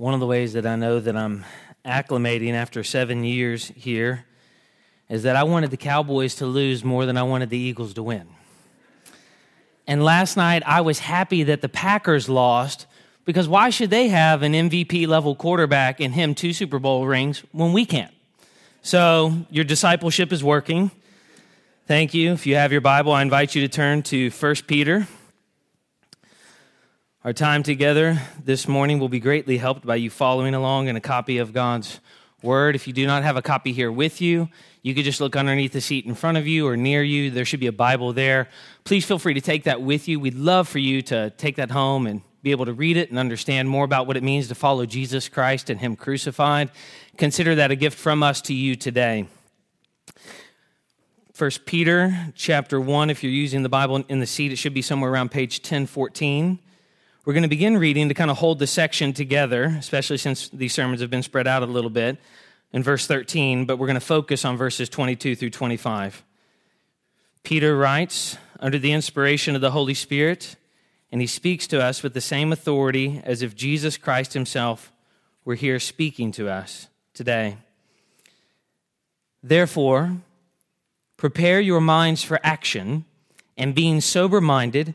one of the ways that I know that I'm acclimating after seven years here is that I wanted the Cowboys to lose more than I wanted the Eagles to win. And last night, I was happy that the Packers lost because why should they have an MVP level quarterback and him two Super Bowl rings when we can't? So, your discipleship is working. Thank you. If you have your Bible, I invite you to turn to 1 Peter our time together this morning will be greatly helped by you following along in a copy of God's Word. If you do not have a copy here with you, you could just look underneath the seat in front of you or near you. There should be a Bible there. Please feel free to take that with you. We'd love for you to take that home and be able to read it and understand more about what it means to follow Jesus Christ and Him crucified. Consider that a gift from us to you today. First Peter chapter 1, if you're using the Bible in the seat, it should be somewhere around page 1014. We're going to begin reading to kind of hold the section together, especially since these sermons have been spread out a little bit, in verse 13, but we're going to focus on verses 22 through 25. Peter writes, under the inspiration of the Holy Spirit, and he speaks to us with the same authority as if Jesus Christ himself were here speaking to us today. Therefore, prepare your minds for action, and being sober minded,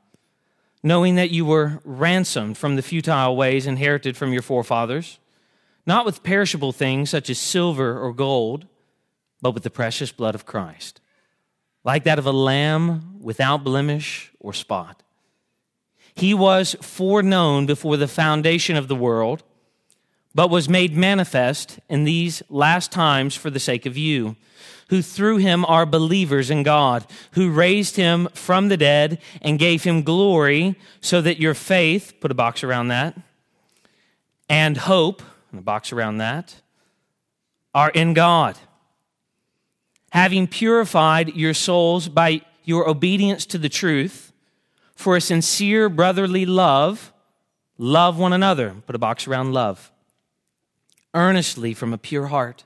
knowing that you were ransomed from the futile ways inherited from your forefathers, not with perishable things such as silver or gold, but with the precious blood of Christ, like that of a lamb without blemish or spot. He was foreknown before the foundation of the world, but was made manifest in these last times for the sake of you who through him are believers in God, who raised him from the dead and gave him glory, so that your faith, put a box around that, and hope, and a box around that, are in God. Having purified your souls by your obedience to the truth, for a sincere brotherly love, love one another. Put a box around love. Earnestly from a pure heart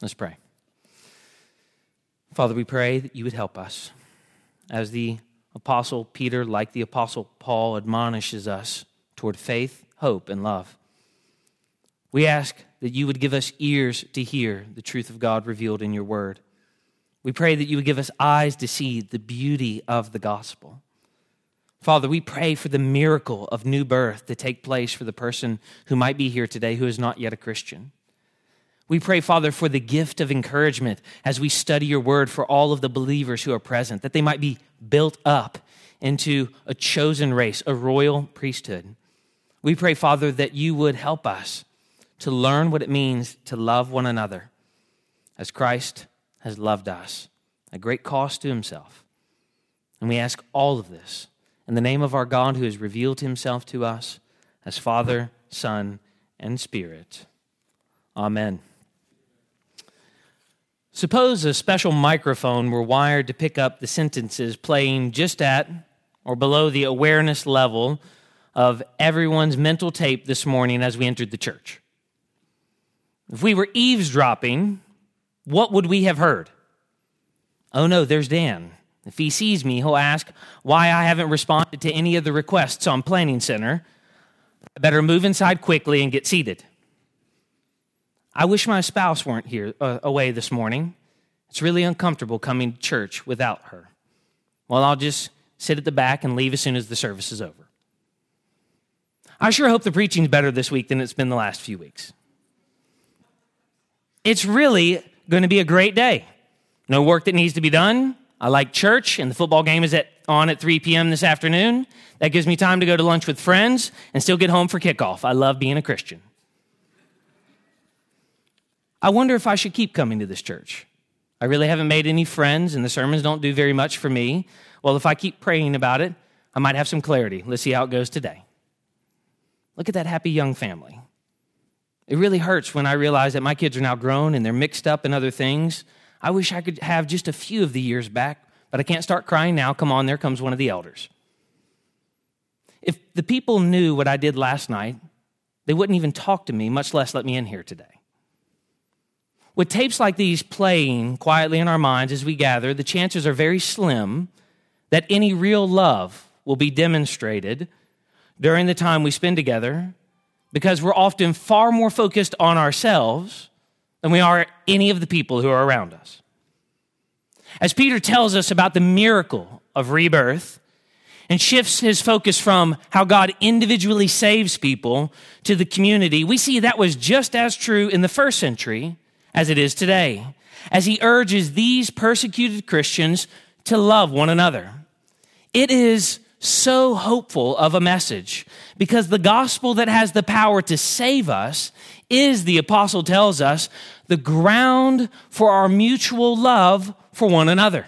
Let's pray. Father, we pray that you would help us as the Apostle Peter, like the Apostle Paul, admonishes us toward faith, hope, and love. We ask that you would give us ears to hear the truth of God revealed in your word. We pray that you would give us eyes to see the beauty of the gospel. Father, we pray for the miracle of new birth to take place for the person who might be here today who is not yet a Christian. We pray, Father, for the gift of encouragement as we study your word for all of the believers who are present, that they might be built up into a chosen race, a royal priesthood. We pray, Father, that you would help us to learn what it means to love one another as Christ has loved us, at great cost to himself. And we ask all of this in the name of our God who has revealed himself to us as Father, Son, and Spirit. Amen. Suppose a special microphone were wired to pick up the sentences playing just at or below the awareness level of everyone's mental tape this morning as we entered the church. If we were eavesdropping, what would we have heard? Oh no, there's Dan. If he sees me, he'll ask why I haven't responded to any of the requests on Planning Center. I better move inside quickly and get seated. I wish my spouse weren't here uh, away this morning. It's really uncomfortable coming to church without her. Well, I'll just sit at the back and leave as soon as the service is over. I sure hope the preaching's better this week than it's been the last few weeks. It's really going to be a great day. No work that needs to be done. I like church, and the football game is at, on at 3 p.m. this afternoon. That gives me time to go to lunch with friends and still get home for kickoff. I love being a Christian. I wonder if I should keep coming to this church. I really haven't made any friends, and the sermons don't do very much for me. Well, if I keep praying about it, I might have some clarity. Let's see how it goes today. Look at that happy young family. It really hurts when I realize that my kids are now grown and they're mixed up in other things. I wish I could have just a few of the years back, but I can't start crying now. Come on, there comes one of the elders. If the people knew what I did last night, they wouldn't even talk to me, much less let me in here today. With tapes like these playing quietly in our minds as we gather, the chances are very slim that any real love will be demonstrated during the time we spend together because we're often far more focused on ourselves than we are any of the people who are around us. As Peter tells us about the miracle of rebirth and shifts his focus from how God individually saves people to the community, we see that was just as true in the first century as it is today, as he urges these persecuted Christians to love one another. It is so hopeful of a message because the gospel that has the power to save us is, the apostle tells us, the ground for our mutual love for one another.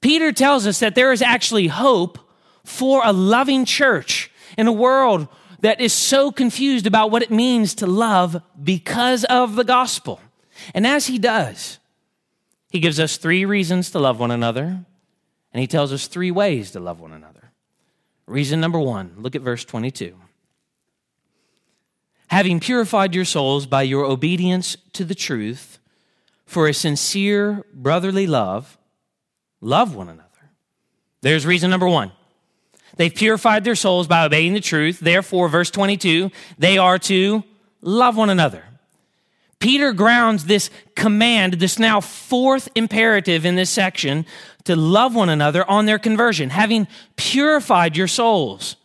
Peter tells us that there is actually hope for a loving church in a world that is so confused about what it means to love because of the gospel. And as he does, he gives us three reasons to love one another and he tells us three ways to love one another. Reason number one look at verse 22. Having purified your souls by your obedience to the truth for a sincere brotherly love, love one another. There's reason number one. They've purified their souls by obeying the truth. Therefore, verse 22, they are to love one another. Peter grounds this command, this now fourth imperative in this section, to love one another on their conversion, having purified your souls.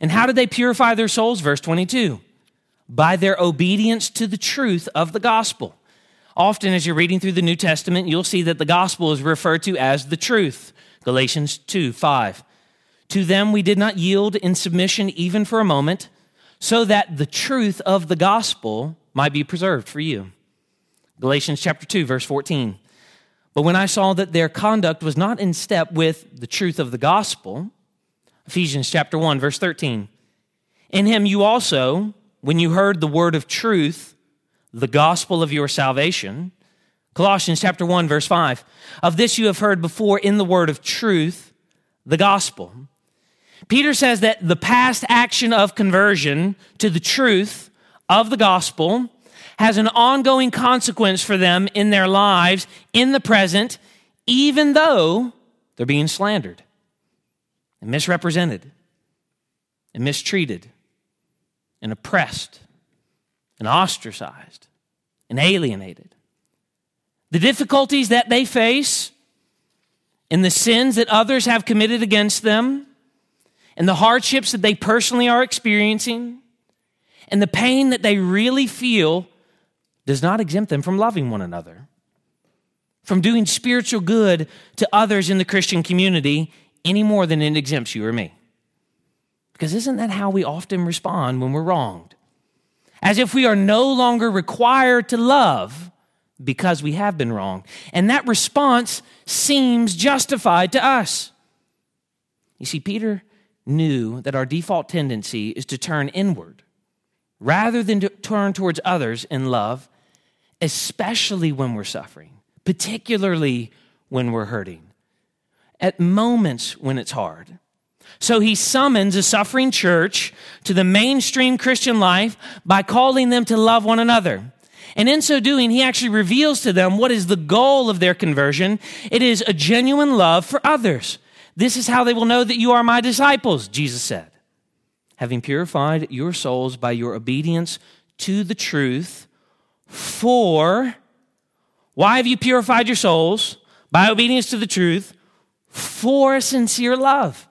And how did they purify their souls? Verse 22 by their obedience to the truth of the gospel. Often, as you're reading through the New Testament, you'll see that the gospel is referred to as the truth. Galatians 2 5. To them we did not yield in submission even for a moment, so that the truth of the gospel might be preserved for you. Galatians chapter 2, verse 14. But when I saw that their conduct was not in step with the truth of the gospel, Ephesians chapter 1, verse 13. In him you also, when you heard the word of truth, the gospel of your salvation, Colossians chapter 1, verse 5. Of this you have heard before in the word of truth, the gospel. Peter says that the past action of conversion to the truth of the gospel has an ongoing consequence for them in their lives in the present, even though they're being slandered and misrepresented and mistreated and oppressed and ostracized and alienated. The difficulties that they face and the sins that others have committed against them and the hardships that they personally are experiencing and the pain that they really feel does not exempt them from loving one another, from doing spiritual good to others in the Christian community any more than it exempts you or me. Because isn't that how we often respond when we're wronged? As if we are no longer required to love because we have been wrong. And that response seems justified to us. You see, Peter knew that our default tendency is to turn inward rather than to turn towards others in love especially when we're suffering, particularly when we're hurting, at moments when it's hard. So he summons a suffering church to the mainstream Christian life by calling them to love one another. And in so doing, he actually reveals to them what is the goal of their conversion. It is a genuine love for others. This is how they will know that you are my disciples, Jesus said. Having purified your souls by your obedience to the truth, for why have you purified your souls? By obedience to the truth, for sincere love.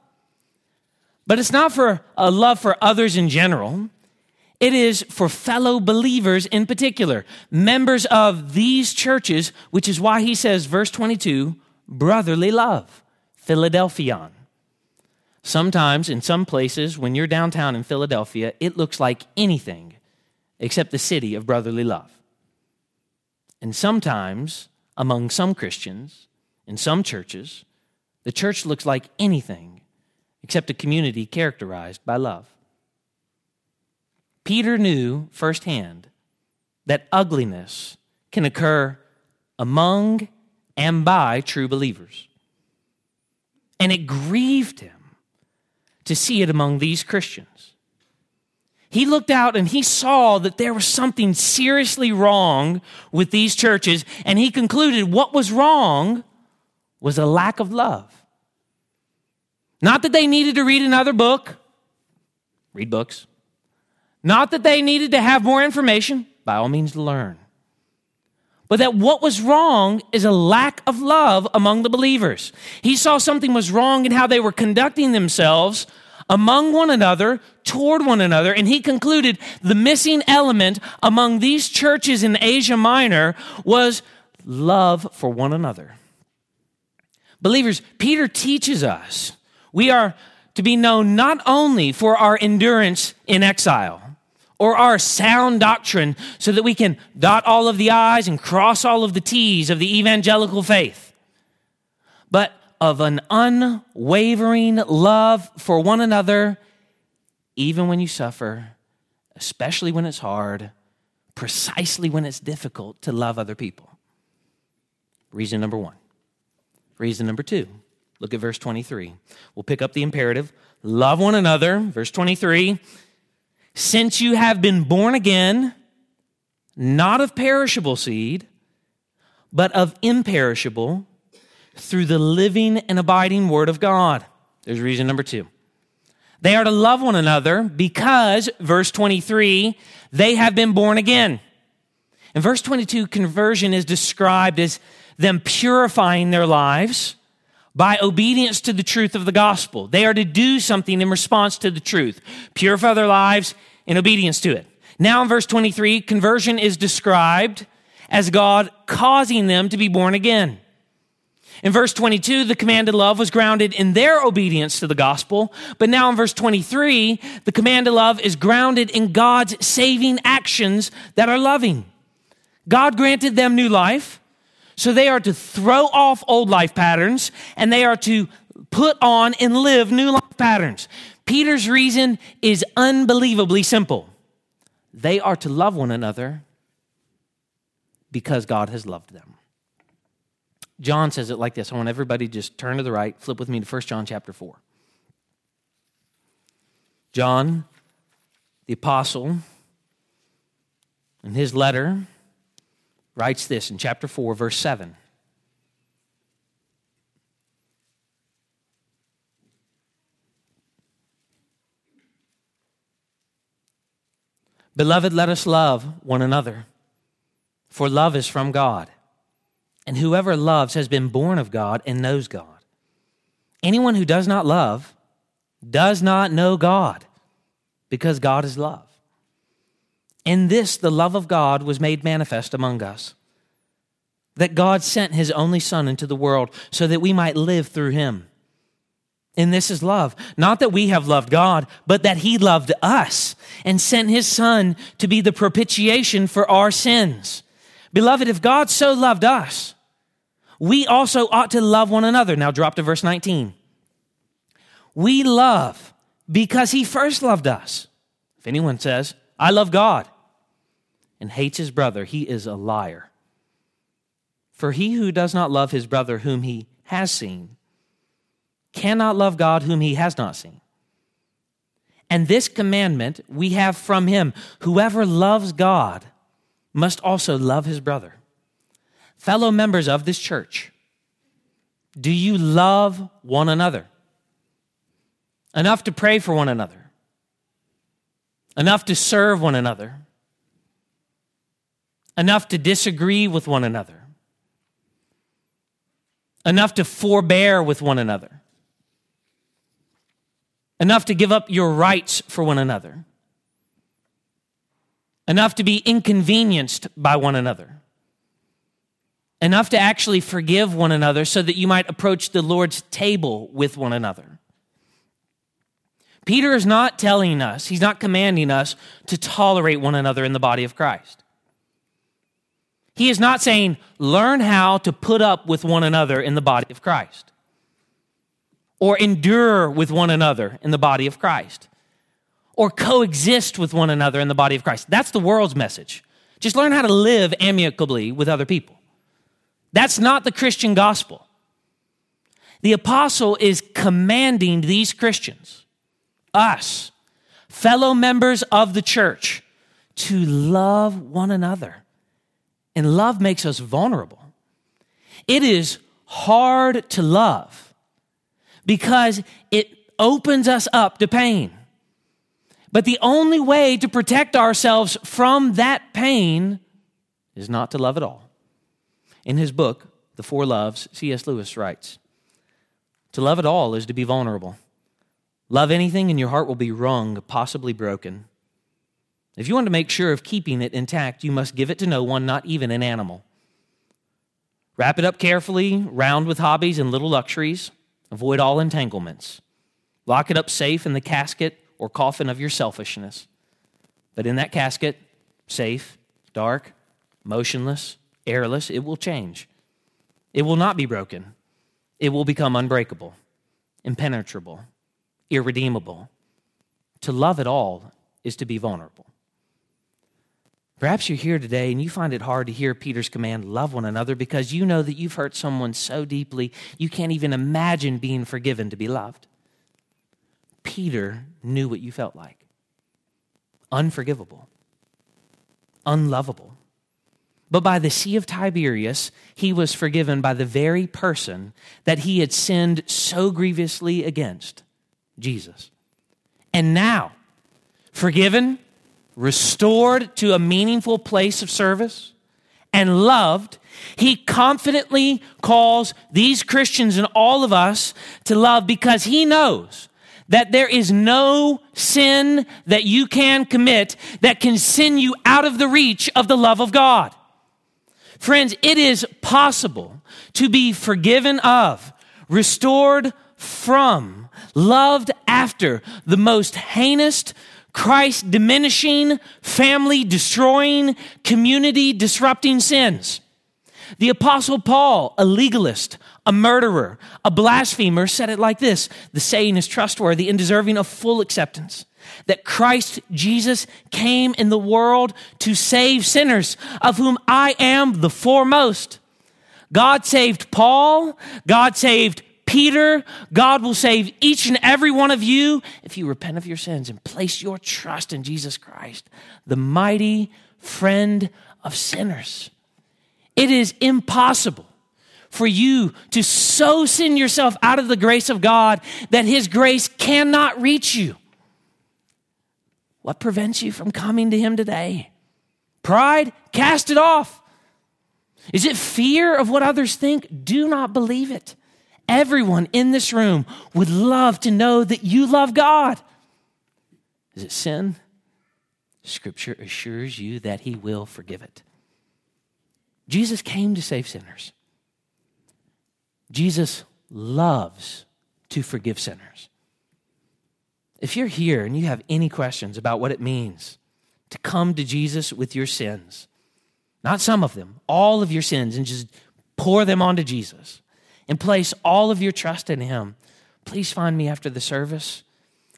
But it's not for a love for others in general. It is for fellow believers in particular, members of these churches, which is why he says, verse 22, brotherly love, Philadelphian. Sometimes, in some places, when you're downtown in Philadelphia, it looks like anything except the city of brotherly love. And sometimes, among some Christians, in some churches, the church looks like anything except a community characterized by love. Peter knew firsthand that ugliness can occur among and by true believers. And it grieved him to see it among these Christians. He looked out and he saw that there was something seriously wrong with these churches, and he concluded what was wrong was a lack of love. Not that they needed to read another book, read books. Not that they needed to have more information, by all means, learn. But that what was wrong is a lack of love among the believers. He saw something was wrong in how they were conducting themselves among one another, toward one another, and he concluded the missing element among these churches in Asia Minor was love for one another. Believers, Peter teaches us we are to be known not only for our endurance in exile or our sound doctrine so that we can dot all of the I's and cross all of the T's of the evangelical faith, but of an unwavering love for one another, even when you suffer, especially when it's hard, precisely when it's difficult to love other people. Reason number one. Reason number two Look at verse 23. We'll pick up the imperative love one another. Verse 23 Since you have been born again, not of perishable seed, but of imperishable, through the living and abiding word of God. There's reason number two. They are to love one another because, verse 23, they have been born again. In verse 22, conversion is described as them purifying their lives by obedience to the truth of the gospel. They are to do something in response to the truth, purify their lives in obedience to it. Now in verse 23, conversion is described as God causing them to be born again. In verse 22, the commanded love was grounded in their obedience to the gospel. But now in verse 23, the commanded love is grounded in God's saving actions that are loving. God granted them new life. So they are to throw off old life patterns and they are to put on and live new life patterns. Peter's reason is unbelievably simple. They are to love one another because God has loved them. John says it like this. I want everybody to just turn to the right, flip with me to 1 John chapter 4. John, the apostle, in his letter, writes this in chapter 4, verse 7. Beloved, let us love one another, for love is from God. And whoever loves has been born of God and knows God. Anyone who does not love does not know God, because God is love. In this, the love of God was made manifest among us. That God sent his only Son into the world so that we might live through him. And this is love. Not that we have loved God, but that he loved us and sent his Son to be the propitiation for our sins. Beloved, if God so loved us, we also ought to love one another. Now drop to verse 19. We love because he first loved us. If anyone says, I love God and hates his brother, he is a liar. For he who does not love his brother whom he has seen cannot love God whom he has not seen. And this commandment we have from him whoever loves God must also love his brother. Fellow members of this church, do you love one another? Enough to pray for one another enough to serve one another, enough to disagree with one another, enough to forbear with one another, enough to give up your rights for one another, enough to be inconvenienced by one another, enough to actually forgive one another so that you might approach the Lord's table with one another. Peter is not telling us, he's not commanding us to tolerate one another in the body of Christ. He is not saying, learn how to put up with one another in the body of Christ or endure with one another in the body of Christ or coexist with one another in the body of Christ. That's the world's message. Just learn how to live amicably with other people. That's not the Christian gospel. The apostle is commanding these Christians, us, fellow members of the church, to love one another. And love makes us vulnerable. It is hard to love because it opens us up to pain. But the only way to protect ourselves from that pain is not to love at all. In his book, The Four Loves, C.S. Lewis writes To love at all is to be vulnerable. Love anything, and your heart will be wrung, possibly broken. If you want to make sure of keeping it intact, you must give it to no one, not even an animal. Wrap it up carefully, round with hobbies and little luxuries. Avoid all entanglements. Lock it up safe in the casket or coffin of your selfishness. But in that casket, safe, dark, motionless, airless, it will change. It will not be broken. It will become unbreakable, impenetrable, irredeemable. To love at all is to be vulnerable. Perhaps you're here today and you find it hard to hear Peter's command, love one another, because you know that you've hurt someone so deeply you can't even imagine being forgiven to be loved. Peter knew what you felt like unforgivable, unlovable. But by the Sea of Tiberias, he was forgiven by the very person that he had sinned so grievously against Jesus. And now, forgiven, restored to a meaningful place of service, and loved, he confidently calls these Christians and all of us to love because he knows that there is no sin that you can commit that can send you out of the reach of the love of God. Friends, it is possible to be forgiven of, restored from, loved after the most heinous, Christ diminishing, family destroying, community disrupting sins. The Apostle Paul, a legalist, a murderer, a blasphemer, said it like this The saying is trustworthy and deserving of full acceptance that Christ Jesus came in the world to save sinners, of whom I am the foremost. God saved Paul, God saved Peter, God will save each and every one of you if you repent of your sins and place your trust in Jesus Christ, the mighty friend of sinners. It is impossible for you to so sin yourself out of the grace of God that His grace cannot reach you. What prevents you from coming to Him today? Pride? Cast it off. Is it fear of what others think? Do not believe it. Everyone in this room would love to know that you love God. Is it sin? Scripture assures you that He will forgive it. Jesus came to save sinners. Jesus loves to forgive sinners. If you're here and you have any questions about what it means to come to Jesus with your sins, not some of them, all of your sins, and just pour them onto Jesus, and place all of your trust in Him, please find me after the service.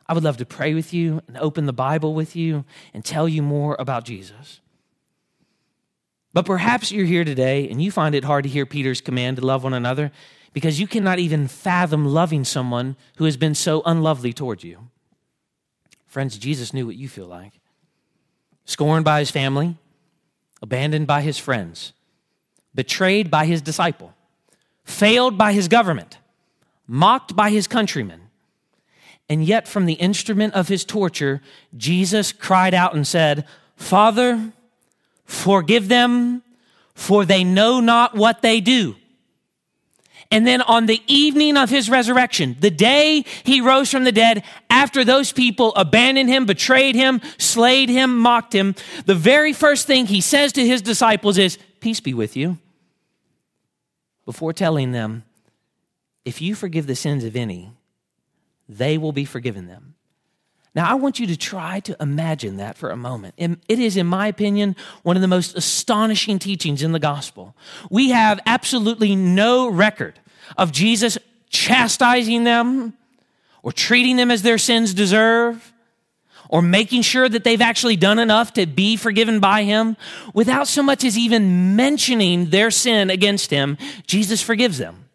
I would love to pray with you and open the Bible with you and tell you more about Jesus. But perhaps you're here today and you find it hard to hear Peter's command to love one another because you cannot even fathom loving someone who has been so unlovely towards you. Friends, Jesus knew what you feel like scorned by his family, abandoned by his friends, betrayed by his disciple failed by his government, mocked by his countrymen. And yet, from the instrument of his torture, Jesus cried out and said, Father, forgive them, for they know not what they do. And then on the evening of his resurrection, the day he rose from the dead, after those people abandoned him, betrayed him, slayed him, mocked him, the very first thing he says to his disciples is, Peace be with you. Before telling them, If you forgive the sins of any, they will be forgiven them. Now, I want you to try to imagine that for a moment. It is, in my opinion, one of the most astonishing teachings in the gospel. We have absolutely no record of Jesus chastising them or treating them as their sins deserve or making sure that they've actually done enough to be forgiven by him without so much as even mentioning their sin against him. Jesus forgives them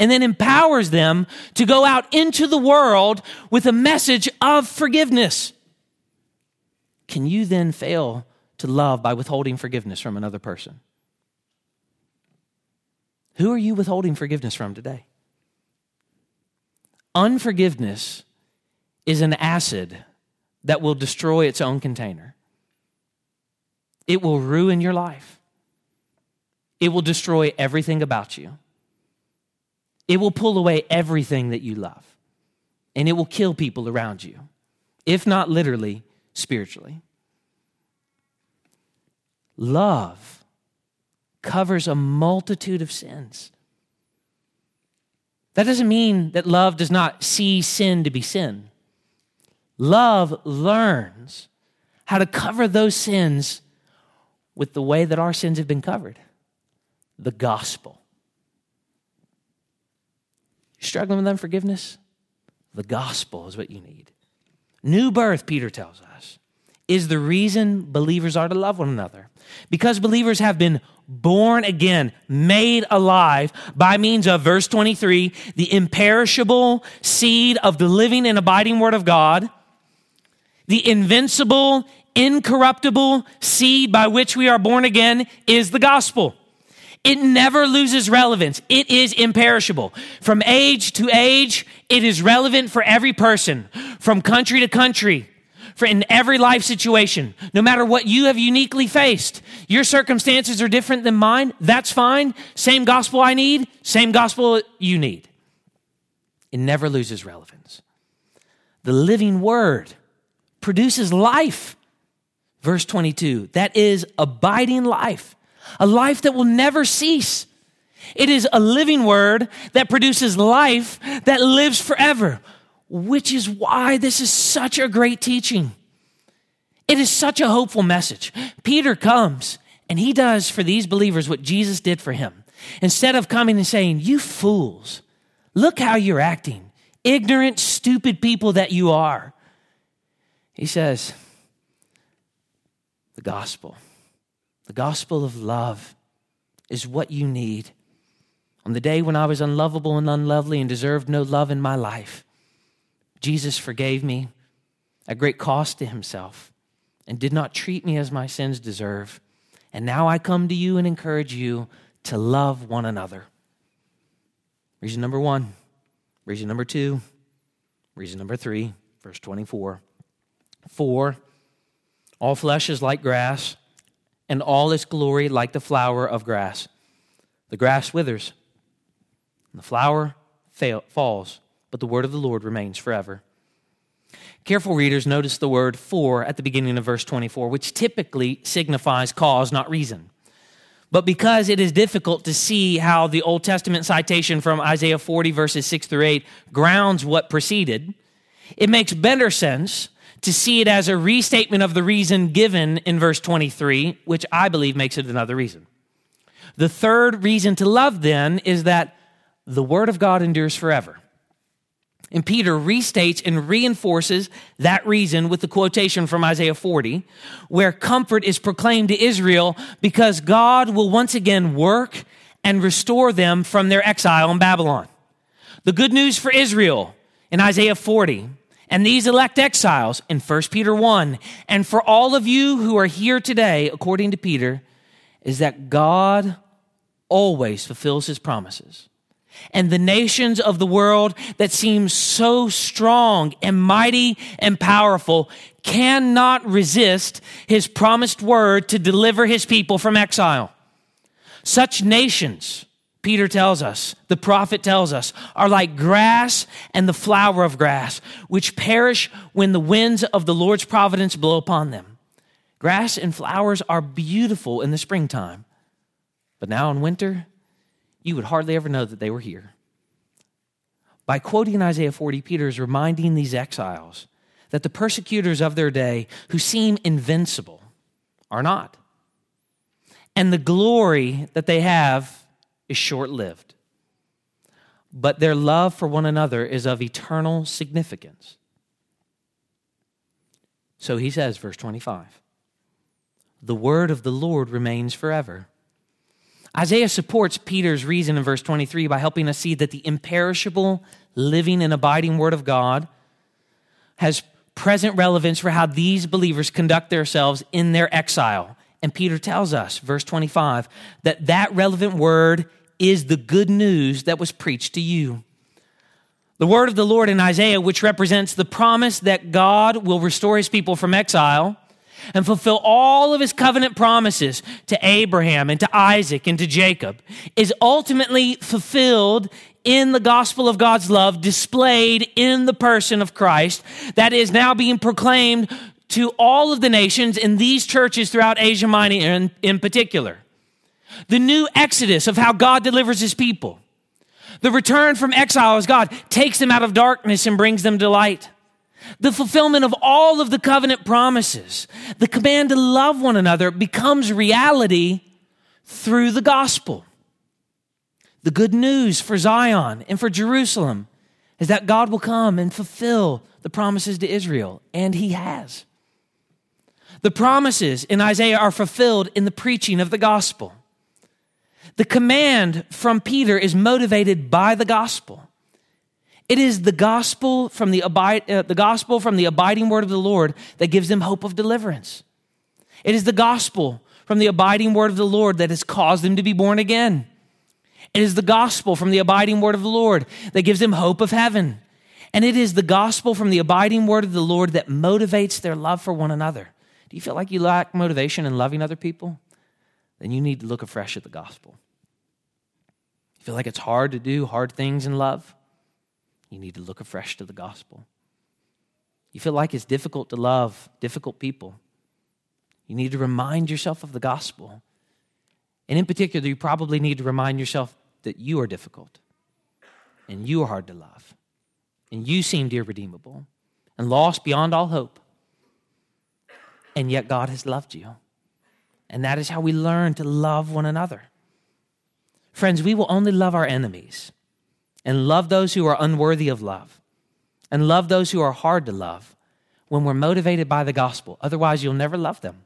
and then empowers them to go out into the world with a message of forgiveness. Can you then fail to love by withholding forgiveness from another person? Who are you withholding forgiveness from today? Unforgiveness is an acid that will destroy its own container. It will ruin your life. It will destroy everything about you. It will pull away everything that you love, and it will kill people around you, if not literally, spiritually. Love covers a multitude of sins. That doesn't mean that love does not see sin to be sin. Love learns how to cover those sins with the way that our sins have been covered the gospel struggling with unforgiveness? The gospel is what you need. New birth, Peter tells us, is the reason believers are to love one another. Because believers have been born again, made alive by means of, verse 23, the imperishable seed of the living and abiding Word of God, the invincible, incorruptible seed by which we are born again is the gospel. It never loses relevance. It is imperishable. From age to age, it is relevant for every person, from country to country, for in every life situation. No matter what you have uniquely faced, your circumstances are different than mine. That's fine. Same gospel I need, same gospel you need. It never loses relevance. The living word produces life. Verse 22, that is abiding life a life that will never cease. It is a living word that produces life that lives forever, which is why this is such a great teaching. It is such a hopeful message. Peter comes and he does for these believers what Jesus did for him. Instead of coming and saying, You fools, look how you're acting, ignorant, stupid people that you are, he says, The gospel the gospel of love is what you need. On the day when I was unlovable and unlovely and deserved no love in my life, Jesus forgave me at great cost to himself and did not treat me as my sins deserve. And now I come to you and encourage you to love one another. Reason number one. Reason number two. Reason number three, verse 24. For all flesh is like grass and all its glory like the flower of grass. The grass withers, and the flower fail, falls, but the word of the Lord remains forever. Careful readers notice the word for at the beginning of verse 24, which typically signifies cause, not reason. But because it is difficult to see how the Old Testament citation from Isaiah 40, verses 6 through 8, grounds what preceded, it makes better sense to see it as a restatement of the reason given in verse 23, which I believe makes it another reason. The third reason to love, then, is that the Word of God endures forever. And Peter restates and reinforces that reason with the quotation from Isaiah 40, where comfort is proclaimed to Israel because God will once again work and restore them from their exile in Babylon. The good news for Israel in Isaiah 40 and these elect exiles in 1 Peter 1, and for all of you who are here today, according to Peter, is that God always fulfills his promises. And the nations of the world that seem so strong and mighty and powerful cannot resist his promised word to deliver his people from exile. Such nations Peter tells us, the prophet tells us, are like grass and the flower of grass, which perish when the winds of the Lord's providence blow upon them. Grass and flowers are beautiful in the springtime, but now in winter, you would hardly ever know that they were here. By quoting Isaiah 40, Peter is reminding these exiles that the persecutors of their day, who seem invincible, are not. And the glory that they have is short lived. But their love for one another is of eternal significance. So he says, verse 25, the word of the Lord remains forever. Isaiah supports Peter's reason in verse 23 by helping us see that the imperishable, living, and abiding word of God has present relevance for how these believers conduct themselves in their exile. And Peter tells us, verse 25, that that relevant word is the good news that was preached to you. The word of the Lord in Isaiah, which represents the promise that God will restore his people from exile and fulfill all of his covenant promises to Abraham and to Isaac and to Jacob, is ultimately fulfilled in the gospel of God's love displayed in the person of Christ that is now being proclaimed to all of the nations in these churches throughout Asia Minor in, in particular the new exodus of how God delivers his people. The return from exile as God takes them out of darkness and brings them to light. The fulfillment of all of the covenant promises. The command to love one another becomes reality through the gospel. The good news for Zion and for Jerusalem is that God will come and fulfill the promises to Israel, and he has. The promises in Isaiah are fulfilled in the preaching of the gospel. The command from Peter is motivated by the gospel. It is the gospel from the, abide, uh, the gospel from the abiding word of the Lord that gives them hope of deliverance. It is the gospel from the abiding word of the Lord that has caused them to be born again. It is the gospel from the abiding word of the Lord that gives them hope of heaven. And it is the gospel from the abiding word of the Lord that motivates their love for one another. Do you feel like you lack motivation in loving other people? Then you need to look afresh at the gospel feel like it's hard to do hard things in love, you need to look afresh to the gospel. You feel like it's difficult to love difficult people, you need to remind yourself of the gospel. And in particular, you probably need to remind yourself that you are difficult and you are hard to love and you seemed irredeemable and lost beyond all hope. And yet, God has loved you. And that is how we learn to love one another. Friends, we will only love our enemies and love those who are unworthy of love and love those who are hard to love when we're motivated by the gospel. Otherwise, you'll never love them.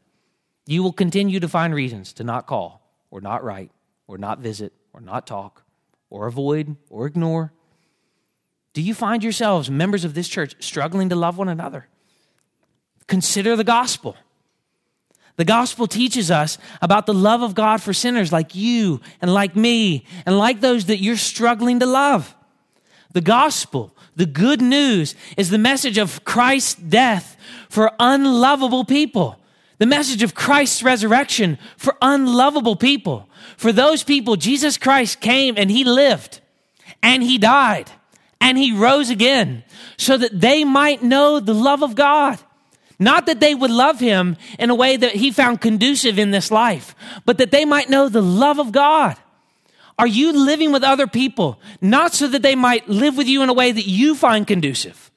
You will continue to find reasons to not call or not write or not visit or not talk or avoid or ignore. Do you find yourselves, members of this church, struggling to love one another? Consider the gospel. The gospel teaches us about the love of God for sinners like you and like me and like those that you're struggling to love. The gospel, the good news, is the message of Christ's death for unlovable people. The message of Christ's resurrection for unlovable people. For those people, Jesus Christ came and he lived and he died and he rose again so that they might know the love of God not that they would love him in a way that he found conducive in this life, but that they might know the love of God. Are you living with other people, not so that they might live with you in a way that you find conducive,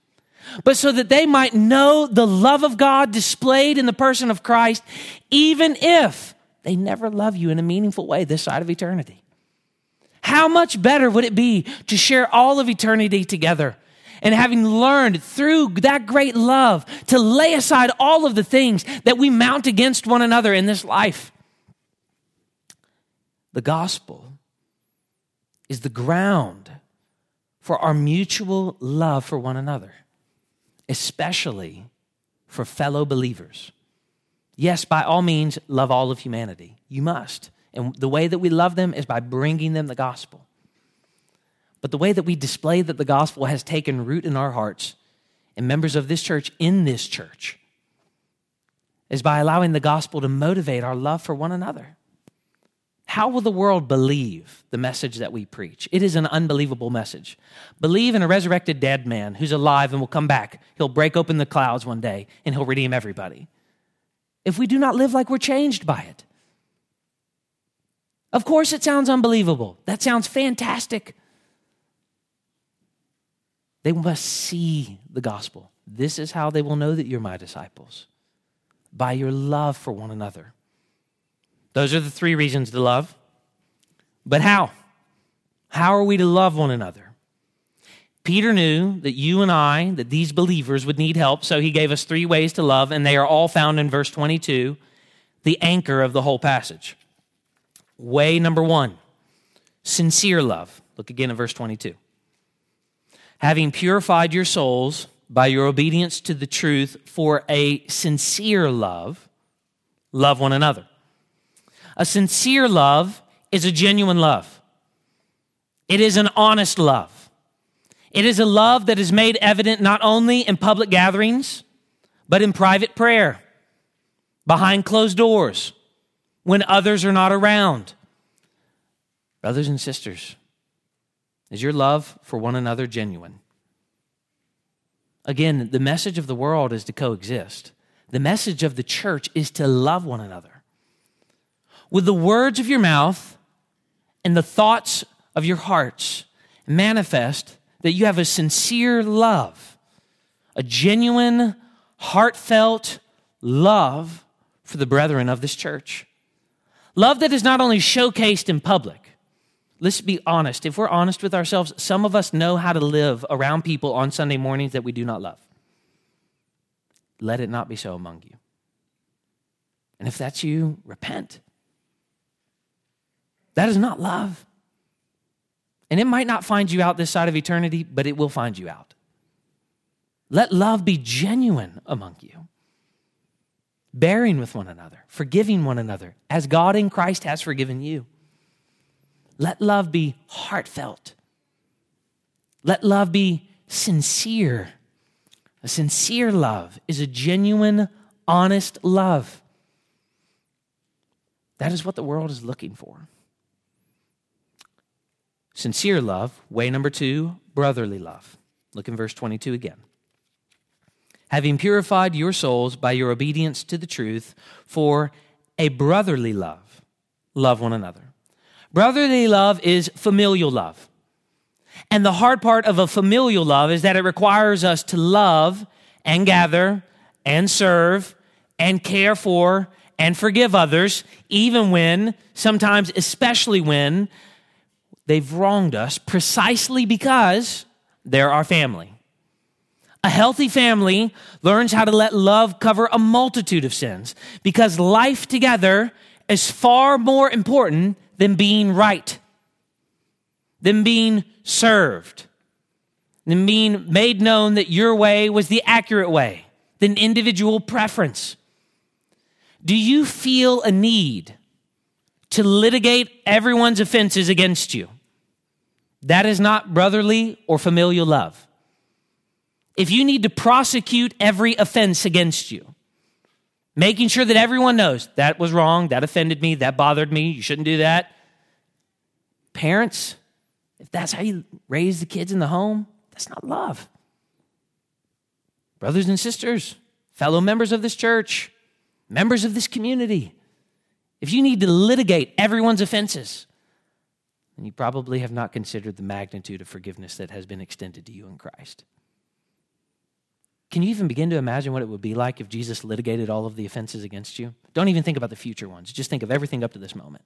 but so that they might know the love of God displayed in the person of Christ, even if they never love you in a meaningful way this side of eternity? How much better would it be to share all of eternity together and having learned through that great love to lay aside all of the things that we mount against one another in this life. The gospel is the ground for our mutual love for one another, especially for fellow believers. Yes, by all means, love all of humanity. You must. And the way that we love them is by bringing them the gospel. But the way that we display that the gospel has taken root in our hearts and members of this church in this church is by allowing the gospel to motivate our love for one another. how will the world believe the message that we preach? It is an unbelievable message. Believe in a resurrected dead man who's alive and will come back. He'll break open the clouds one day and he'll redeem everybody. If we do not live like we're changed by it, of course, it sounds unbelievable. That sounds fantastic. They must see the gospel. This is how they will know that you're my disciples by your love for one another. Those are the three reasons to love. But how? How are we to love one another? Peter knew that you and I, that these believers would need help, so he gave us three ways to love, and they are all found in verse 22, the anchor of the whole passage. Way number one sincere love. Look again at verse 22. Having purified your souls by your obedience to the truth for a sincere love, love one another. A sincere love is a genuine love, it is an honest love. It is a love that is made evident not only in public gatherings, but in private prayer, behind closed doors, when others are not around. Brothers and sisters, is your love for one another genuine? Again, the message of the world is to coexist. The message of the church is to love one another with the words of your mouth and the thoughts of your hearts manifest that you have a sincere love, a genuine, heartfelt love for the brethren of this church. Love that is not only showcased in public. Let's be honest. If we're honest with ourselves, some of us know how to live around people on Sunday mornings that we do not love. Let it not be so among you. And if that's you, repent. That is not love. And it might not find you out this side of eternity, but it will find you out. Let love be genuine among you, bearing with one another, forgiving one another, as God in Christ has forgiven you. Let love be heartfelt. Let love be sincere. A sincere love is a genuine, honest love. That is what the world is looking for. Sincere love. Way number two, brotherly love. Look in verse 22 again. Having purified your souls by your obedience to the truth for a brotherly love, love one another. Brotherly love is familial love. And the hard part of a familial love is that it requires us to love and gather and serve and care for and forgive others, even when, sometimes especially when, they've wronged us precisely because they're our family. A healthy family learns how to let love cover a multitude of sins because life together is far more important than being right, than being served, than being made known that your way was the accurate way, than individual preference. Do you feel a need to litigate everyone's offenses against you? That is not brotherly or familial love. If you need to prosecute every offense against you, making sure that everyone knows that was wrong, that offended me, that bothered me, you shouldn't do that. Parents, if that's how you raise the kids in the home, that's not love. Brothers and sisters, fellow members of this church, members of this community, if you need to litigate everyone's offenses, then you probably have not considered the magnitude of forgiveness that has been extended to you in Christ. Can you even begin to imagine what it would be like if Jesus litigated all of the offenses against you? Don't even think about the future ones, just think of everything up to this moment.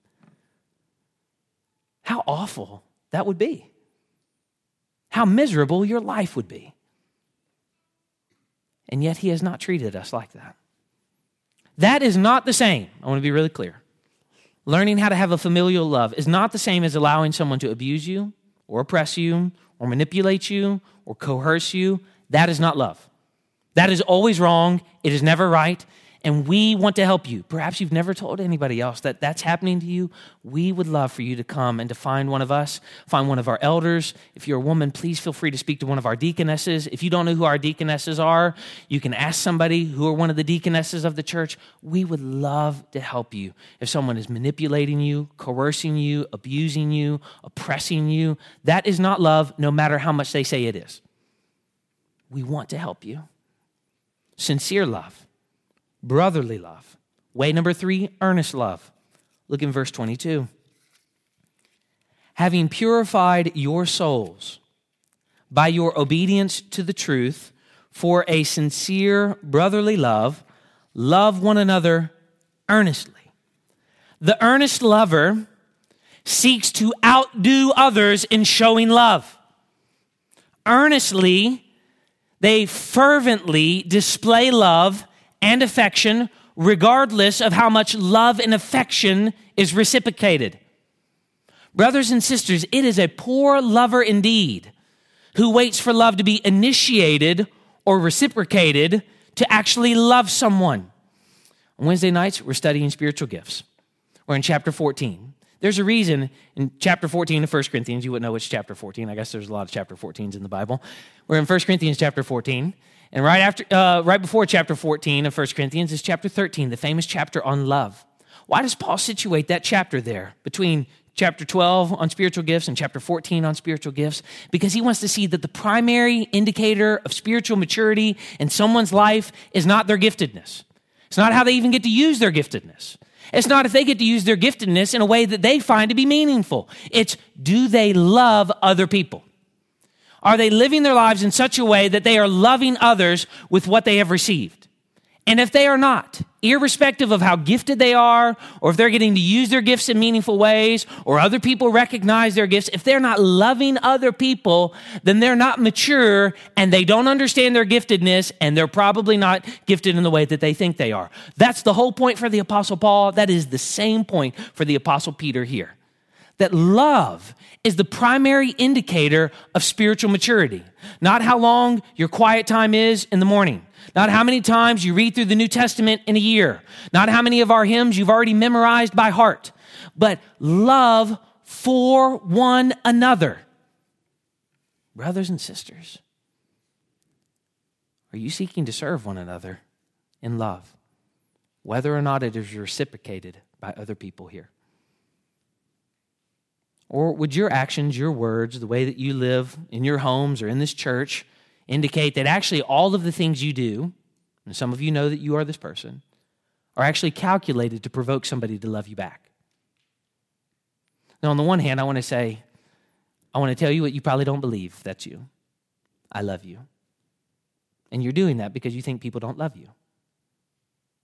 How awful that would be. How miserable your life would be. And yet, He has not treated us like that. That is not the same. I want to be really clear. Learning how to have a familial love is not the same as allowing someone to abuse you or oppress you or manipulate you or coerce you. That is not love. That is always wrong. It is never right. and we want to help you. Perhaps you've never told anybody else that that's happening to you. We would love for you to come and to find one of us, find one of our elders. If you're a woman, please feel free to speak to one of our deaconesses. If you don't know who our deaconesses are, you can ask somebody who are one of the deaconesses of the church. We would love to help you. If someone is manipulating you, coercing you, abusing you, oppressing you, that is not love, no matter how much they say it is. We want to help you. Sincere love brotherly love. Way number three, earnest love. Look in verse 22. Having purified your souls by your obedience to the truth for a sincere brotherly love, love one another earnestly. The earnest lover seeks to outdo others in showing love. Earnestly, they fervently display love and affection, regardless of how much love and affection is reciprocated. Brothers and sisters, it is a poor lover indeed who waits for love to be initiated or reciprocated to actually love someone. On Wednesday nights, we're studying spiritual gifts. We're in chapter 14. There's a reason in chapter 14 of 1 Corinthians, you wouldn't know which chapter 14. I guess there's a lot of chapter 14s in the Bible. We're in 1 Corinthians chapter 14. And right after, uh, right before chapter 14 of 1 Corinthians is chapter 13, the famous chapter on love. Why does Paul situate that chapter there between chapter 12 on spiritual gifts and chapter 14 on spiritual gifts? Because he wants to see that the primary indicator of spiritual maturity in someone's life is not their giftedness. It's not how they even get to use their giftedness. It's not if they get to use their giftedness in a way that they find to be meaningful. It's do they love other people? Are they living their lives in such a way that they are loving others with what they have received? And if they are not, irrespective of how gifted they are, or if they're getting to use their gifts in meaningful ways, or other people recognize their gifts, if they're not loving other people, then they're not mature and they don't understand their giftedness, and they're probably not gifted in the way that they think they are. That's the whole point for the Apostle Paul. That is the same point for the Apostle Peter here that love is the primary indicator of spiritual maturity. Not how long your quiet time is in the morning, not how many times you read through the New Testament in a year, not how many of our hymns you've already memorized by heart, but love for one another. Brothers and sisters, are you seeking to serve one another in love, whether or not it is reciprocated by other people here? Or would your actions, your words, the way that you live in your homes or in this church indicate that actually all of the things you do, and some of you know that you are this person, are actually calculated to provoke somebody to love you back? Now, on the one hand, I want to say, I want to tell you what you probably don't believe. That's you. I love you. And you're doing that because you think people don't love you.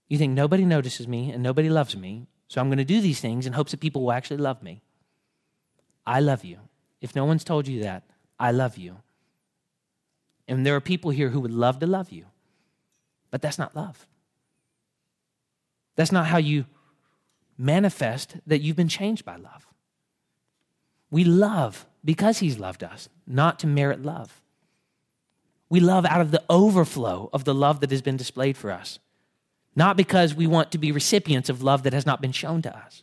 You think nobody notices me and nobody loves me, so I'm going to do these things in hopes that people will actually love me. I love you. If no one's told you that, I love you. And there are people here who would love to love you, but that's not love. That's not how you manifest that you've been changed by love. We love because He's loved us, not to merit love. We love out of the overflow of the love that has been displayed for us, not because we want to be recipients of love that has not been shown to us.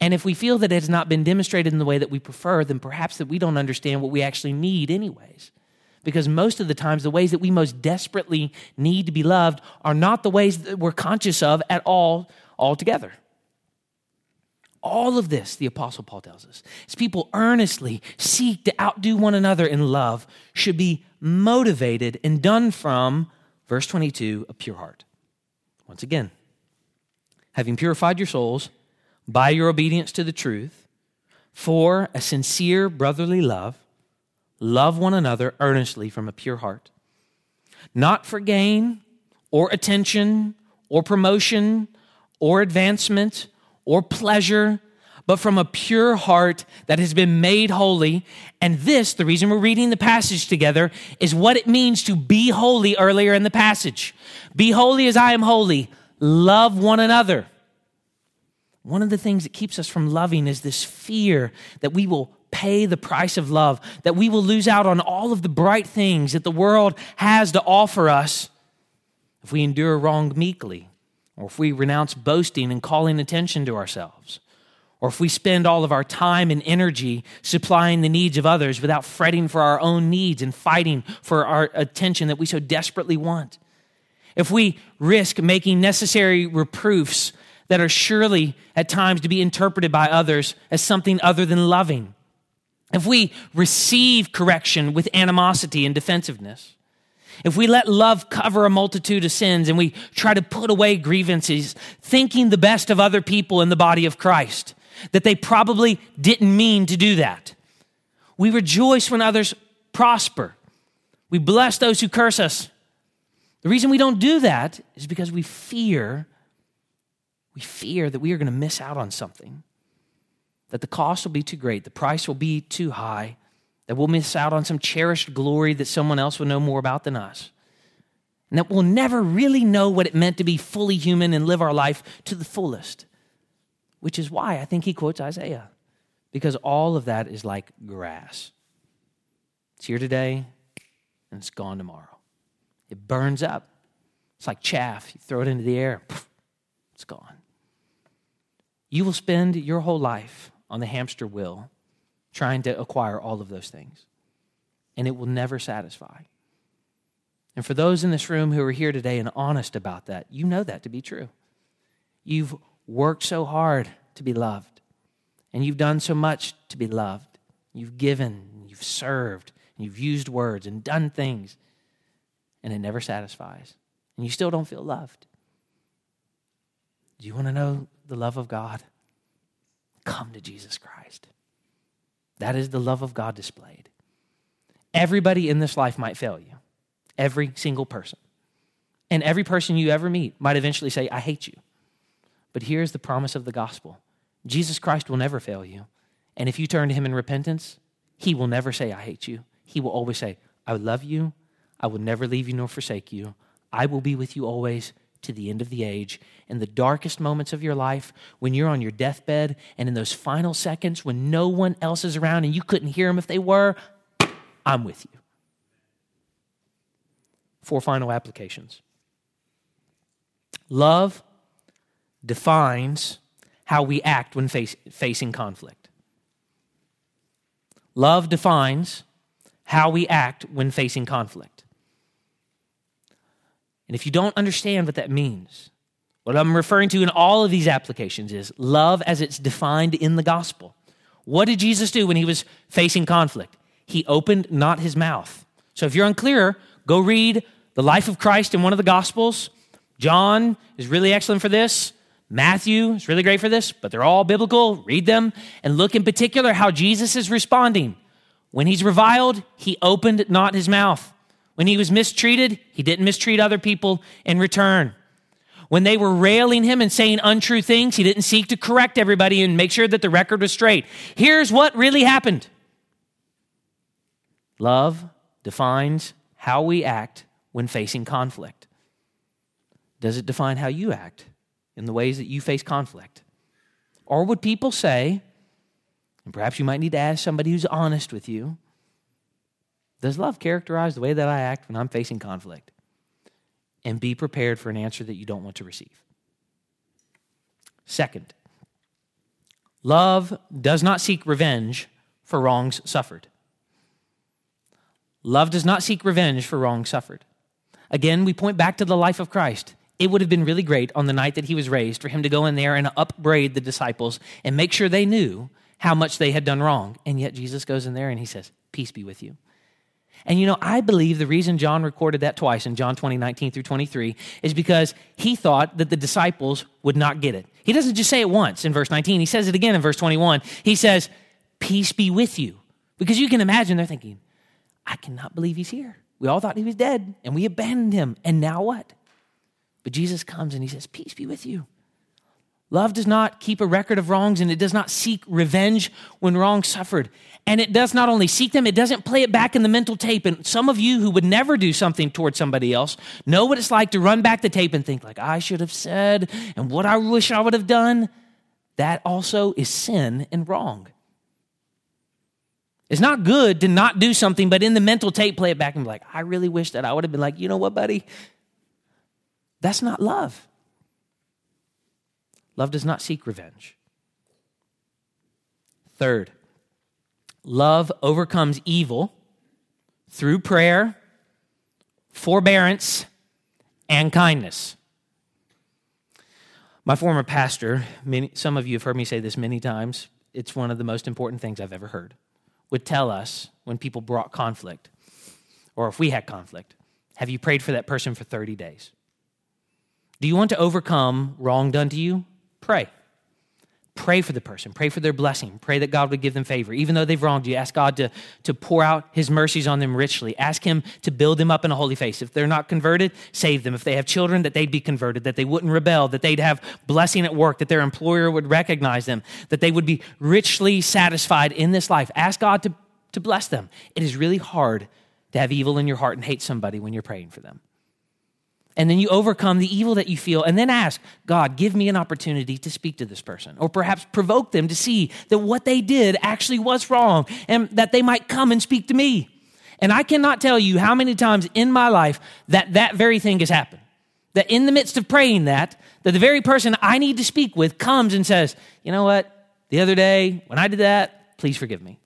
And if we feel that it has not been demonstrated in the way that we prefer, then perhaps that we don't understand what we actually need, anyways. Because most of the times, the ways that we most desperately need to be loved are not the ways that we're conscious of at all altogether. All of this, the Apostle Paul tells us, as people earnestly seek to outdo one another in love, should be motivated and done from, verse 22, a pure heart. Once again, having purified your souls by your obedience to the truth, for a sincere brotherly love, love one another earnestly from a pure heart, not for gain or attention or promotion or advancement or pleasure, but from a pure heart that has been made holy. And this, the reason we're reading the passage together, is what it means to be holy earlier in the passage. Be holy as I am holy. Love one another. One of the things that keeps us from loving is this fear that we will pay the price of love, that we will lose out on all of the bright things that the world has to offer us if we endure wrong meekly, or if we renounce boasting and calling attention to ourselves, or if we spend all of our time and energy supplying the needs of others without fretting for our own needs and fighting for our attention that we so desperately want, if we risk making necessary reproofs that are surely at times to be interpreted by others as something other than loving, if we receive correction with animosity and defensiveness, if we let love cover a multitude of sins and we try to put away grievances, thinking the best of other people in the body of Christ, that they probably didn't mean to do that. We rejoice when others prosper. We bless those who curse us. The reason we don't do that is because we fear, we fear that we are going to miss out on something, that the cost will be too great, the price will be too high, that we'll miss out on some cherished glory that someone else will know more about than us. And that we'll never really know what it meant to be fully human and live our life to the fullest. Which is why I think he quotes Isaiah, because all of that is like grass. It's here today and it's gone tomorrow. It burns up. It's like chaff. You throw it into the air, it's gone. You will spend your whole life on the hamster wheel trying to acquire all of those things. And it will never satisfy. And for those in this room who are here today and honest about that, you know that to be true. You've worked so hard to be loved, and you've done so much to be loved. You've given, you've served, you've used words and done things, and it never satisfies. And you still don't feel loved. Do you want to know the love of God? Come to Jesus Christ. That is the love of God displayed. Everybody in this life might fail you, every single person. And every person you ever meet might eventually say, I hate you. But here's the promise of the gospel Jesus Christ will never fail you. And if you turn to him in repentance, he will never say, I hate you. He will always say, I love you. I will never leave you nor forsake you. I will be with you always to the end of the age, in the darkest moments of your life, when you're on your deathbed, and in those final seconds when no one else is around and you couldn't hear them if they were, I'm with you. Four final applications. Love defines how we act when face, facing conflict. Love defines how we act when facing conflict. And if you don't understand what that means, what I'm referring to in all of these applications is love as it's defined in the gospel. What did Jesus do when he was facing conflict? He opened not his mouth. So if you're unclear, go read the life of Christ in one of the gospels. John is really excellent for this. Matthew is really great for this, but they're all biblical. Read them and look in particular how Jesus is responding. When he's reviled, he opened not his mouth. When he was mistreated, he didn't mistreat other people in return. When they were railing him and saying untrue things, he didn't seek to correct everybody and make sure that the record was straight. Here's what really happened love defines how we act when facing conflict. Does it define how you act in the ways that you face conflict? Or would people say, and perhaps you might need to ask somebody who's honest with you, does love characterize the way that I act when I'm facing conflict? And be prepared for an answer that you don't want to receive. Second, love does not seek revenge for wrongs suffered. Love does not seek revenge for wrongs suffered. Again, we point back to the life of Christ. It would have been really great on the night that he was raised for him to go in there and upbraid the disciples and make sure they knew how much they had done wrong. And yet Jesus goes in there and he says, Peace be with you. And you know, I believe the reason John recorded that twice in John 20, 19 through 23 is because he thought that the disciples would not get it. He doesn't just say it once in verse 19, he says it again in verse 21. He says, Peace be with you. Because you can imagine they're thinking, I cannot believe he's here. We all thought he was dead and we abandoned him. And now what? But Jesus comes and he says, Peace be with you. Love does not keep a record of wrongs and it does not seek revenge when wrong suffered. And it does not only seek them, it doesn't play it back in the mental tape. And some of you who would never do something towards somebody else know what it's like to run back the tape and think, like, I should have said, and what I wish I would have done. That also is sin and wrong. It's not good to not do something, but in the mental tape, play it back and be like, I really wish that I would have been like, you know what, buddy? That's not love. Love does not seek revenge. Third, love overcomes evil through prayer, forbearance, and kindness. My former pastor, many, some of you have heard me say this many times, it's one of the most important things I've ever heard, would tell us when people brought conflict, or if we had conflict, have you prayed for that person for 30 days? Do you want to overcome wrong done to you? Pray. Pray for the person. Pray for their blessing. Pray that God would give them favor. Even though they've wronged you, ask God to, to pour out his mercies on them richly. Ask him to build them up in a holy faith. If they're not converted, save them. If they have children, that they'd be converted, that they wouldn't rebel, that they'd have blessing at work, that their employer would recognize them, that they would be richly satisfied in this life. Ask God to, to bless them. It is really hard to have evil in your heart and hate somebody when you're praying for them. And then you overcome the evil that you feel, and then ask, God, give me an opportunity to speak to this person, or perhaps provoke them to see that what they did actually was wrong, and that they might come and speak to me. And I cannot tell you how many times in my life that that very thing has happened. That in the midst of praying that, that the very person I need to speak with comes and says, You know what? The other day, when I did that, please forgive me.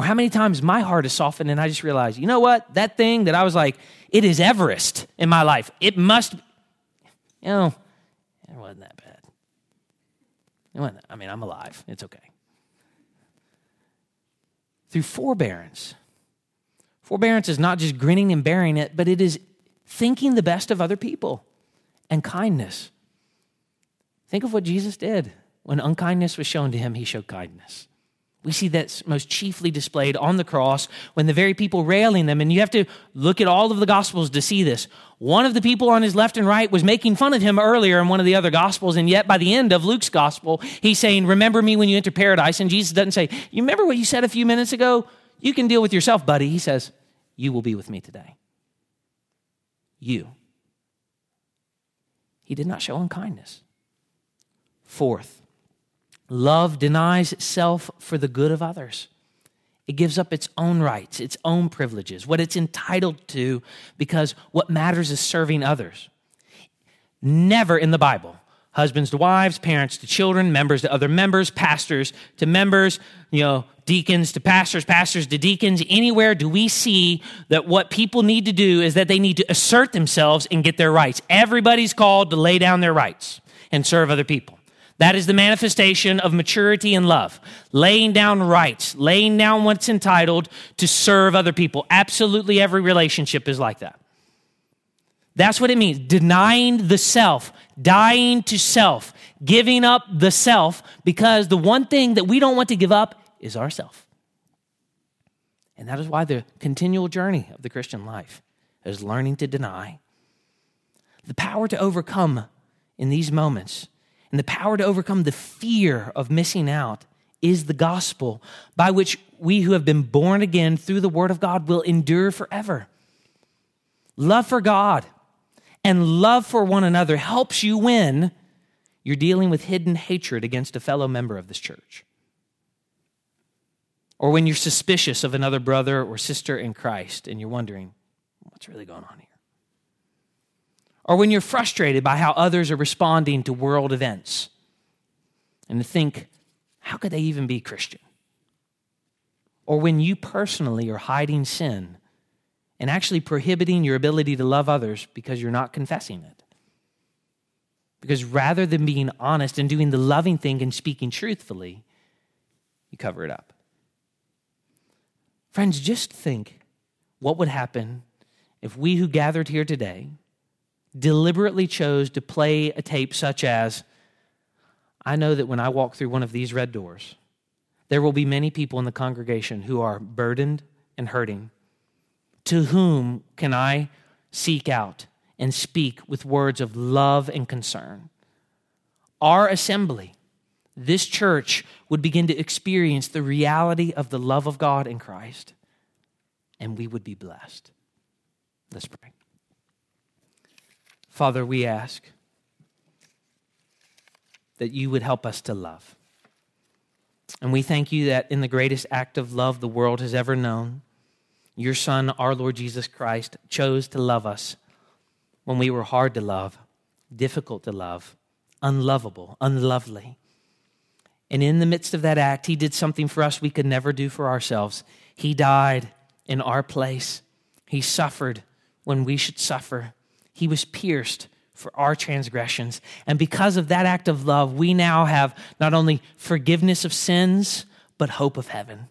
Or how many times my heart is softened and I just realize, you know what? That thing that I was like, it is Everest in my life. It must, you know, it wasn't that bad. It wasn't, I mean, I'm alive. It's okay. Through forbearance. Forbearance is not just grinning and bearing it, but it is thinking the best of other people and kindness. Think of what Jesus did. When unkindness was shown to him, he showed kindness. We see that most chiefly displayed on the cross when the very people railing them, and you have to look at all of the Gospels to see this. One of the people on his left and right was making fun of him earlier in one of the other Gospels, and yet by the end of Luke's Gospel, he's saying, Remember me when you enter paradise. And Jesus doesn't say, You remember what you said a few minutes ago? You can deal with yourself, buddy. He says, You will be with me today. You. He did not show unkindness. Fourth, Love denies itself for the good of others. It gives up its own rights, its own privileges, what it's entitled to, because what matters is serving others. Never in the Bible, husbands to wives, parents to children, members to other members, pastors to members, you know, deacons to pastors, pastors to deacons, anywhere do we see that what people need to do is that they need to assert themselves and get their rights. Everybody's called to lay down their rights and serve other people. That is the manifestation of maturity and love. Laying down rights, laying down what's entitled to serve other people. Absolutely every relationship is like that. That's what it means. Denying the self, dying to self, giving up the self, because the one thing that we don't want to give up is ourself. And that is why the continual journey of the Christian life is learning to deny. The power to overcome in these moments and the power to overcome the fear of missing out is the gospel by which we who have been born again through the word of God will endure forever. Love for God and love for one another helps you when you're dealing with hidden hatred against a fellow member of this church. Or when you're suspicious of another brother or sister in Christ and you're wondering, what's really going on here? Or when you're frustrated by how others are responding to world events and to think, how could they even be Christian? Or when you personally are hiding sin and actually prohibiting your ability to love others because you're not confessing it. Because rather than being honest and doing the loving thing and speaking truthfully, you cover it up. Friends, just think what would happen if we who gathered here today deliberately chose to play a tape such as I know that when I walk through one of these red doors, there will be many people in the congregation who are burdened and hurting. To whom can I seek out and speak with words of love and concern? Our assembly, this church, would begin to experience the reality of the love of God in Christ, and we would be blessed. Let's pray. Father, we ask that you would help us to love. And we thank you that in the greatest act of love the world has ever known, your Son, our Lord Jesus Christ, chose to love us when we were hard to love, difficult to love, unlovable, unlovely. And in the midst of that act, he did something for us we could never do for ourselves. He died in our place. He suffered when we should suffer. He was pierced for our transgressions. And because of that act of love, we now have not only forgiveness of sins, but hope of heaven.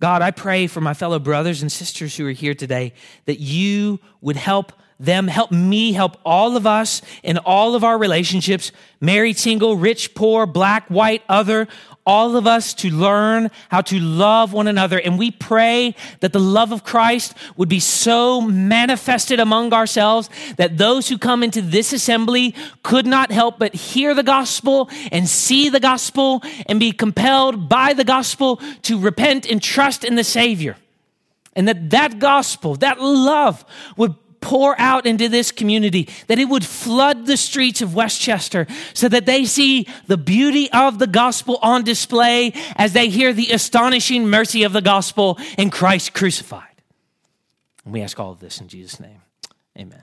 God, I pray for my fellow brothers and sisters who are here today that you would help them, help me, help all of us in all of our relationships, married, single, rich, poor, black, white, other, all of us to learn how to love one another. And we pray that the love of Christ would be so manifested among ourselves that those who come into this assembly could not help but hear the gospel and see the gospel and be compelled by the gospel to repent and trust in the Savior. And that that gospel, that love would pour out into this community, that it would flood the streets of Westchester so that they see the beauty of the gospel on display as they hear the astonishing mercy of the gospel in Christ crucified. And we ask all of this in Jesus' name. Amen.